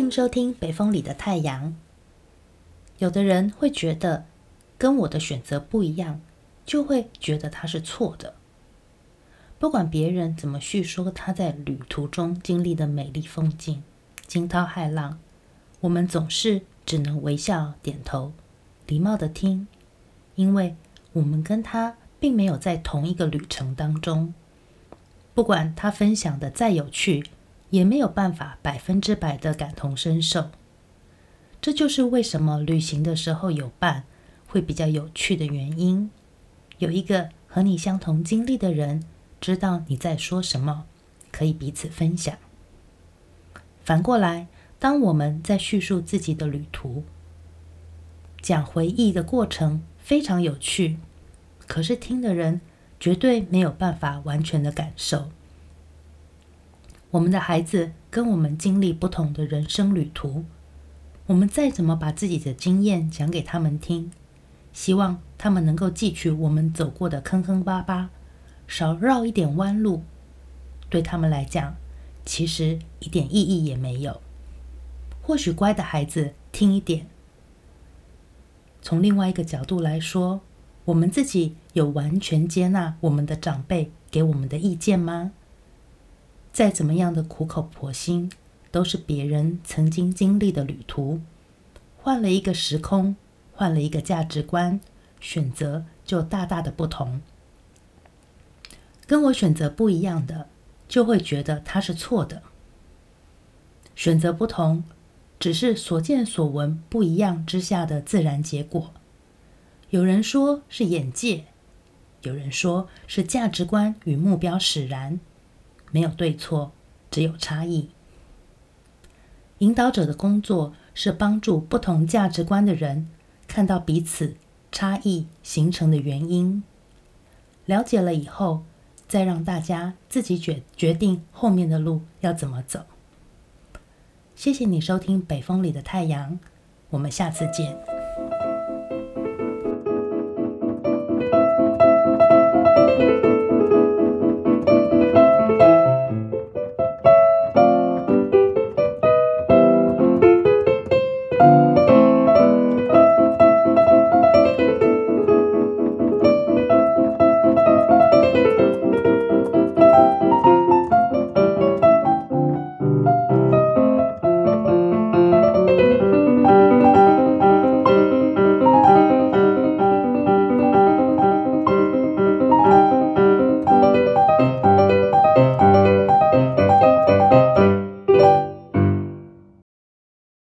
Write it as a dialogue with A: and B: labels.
A: 欢迎收听《北风里的太阳》。有的人会觉得跟我的选择不一样，就会觉得他是错的。不管别人怎么叙说他在旅途中经历的美丽风景、惊涛骇浪，我们总是只能微笑点头，礼貌地听，因为我们跟他并没有在同一个旅程当中。不管他分享的再有趣，也没有办法百分之百的感同身受，这就是为什么旅行的时候有伴会比较有趣的原因。有一个和你相同经历的人，知道你在说什么，可以彼此分享。反过来，当我们在叙述自己的旅途，讲回忆的过程非常有趣，可是听的人绝对没有办法完全的感受。我们的孩子跟我们经历不同的人生旅途，我们再怎么把自己的经验讲给他们听，希望他们能够记取我们走过的坑坑巴巴，少绕一点弯路，对他们来讲，其实一点意义也没有。或许乖的孩子听一点。从另外一个角度来说，我们自己有完全接纳我们的长辈给我们的意见吗？再怎么样的苦口婆心，都是别人曾经经历的旅途，换了一个时空，换了一个价值观，选择就大大的不同。跟我选择不一样的，就会觉得他是错的。选择不同，只是所见所闻不一样之下的自然结果。有人说是眼界，有人说是价值观与目标使然。没有对错，只有差异。引导者的工作是帮助不同价值观的人看到彼此差异形成的原因，了解了以后，再让大家自己决决定后面的路要怎么走。谢谢你收听《北风里的太阳》，我们下次见。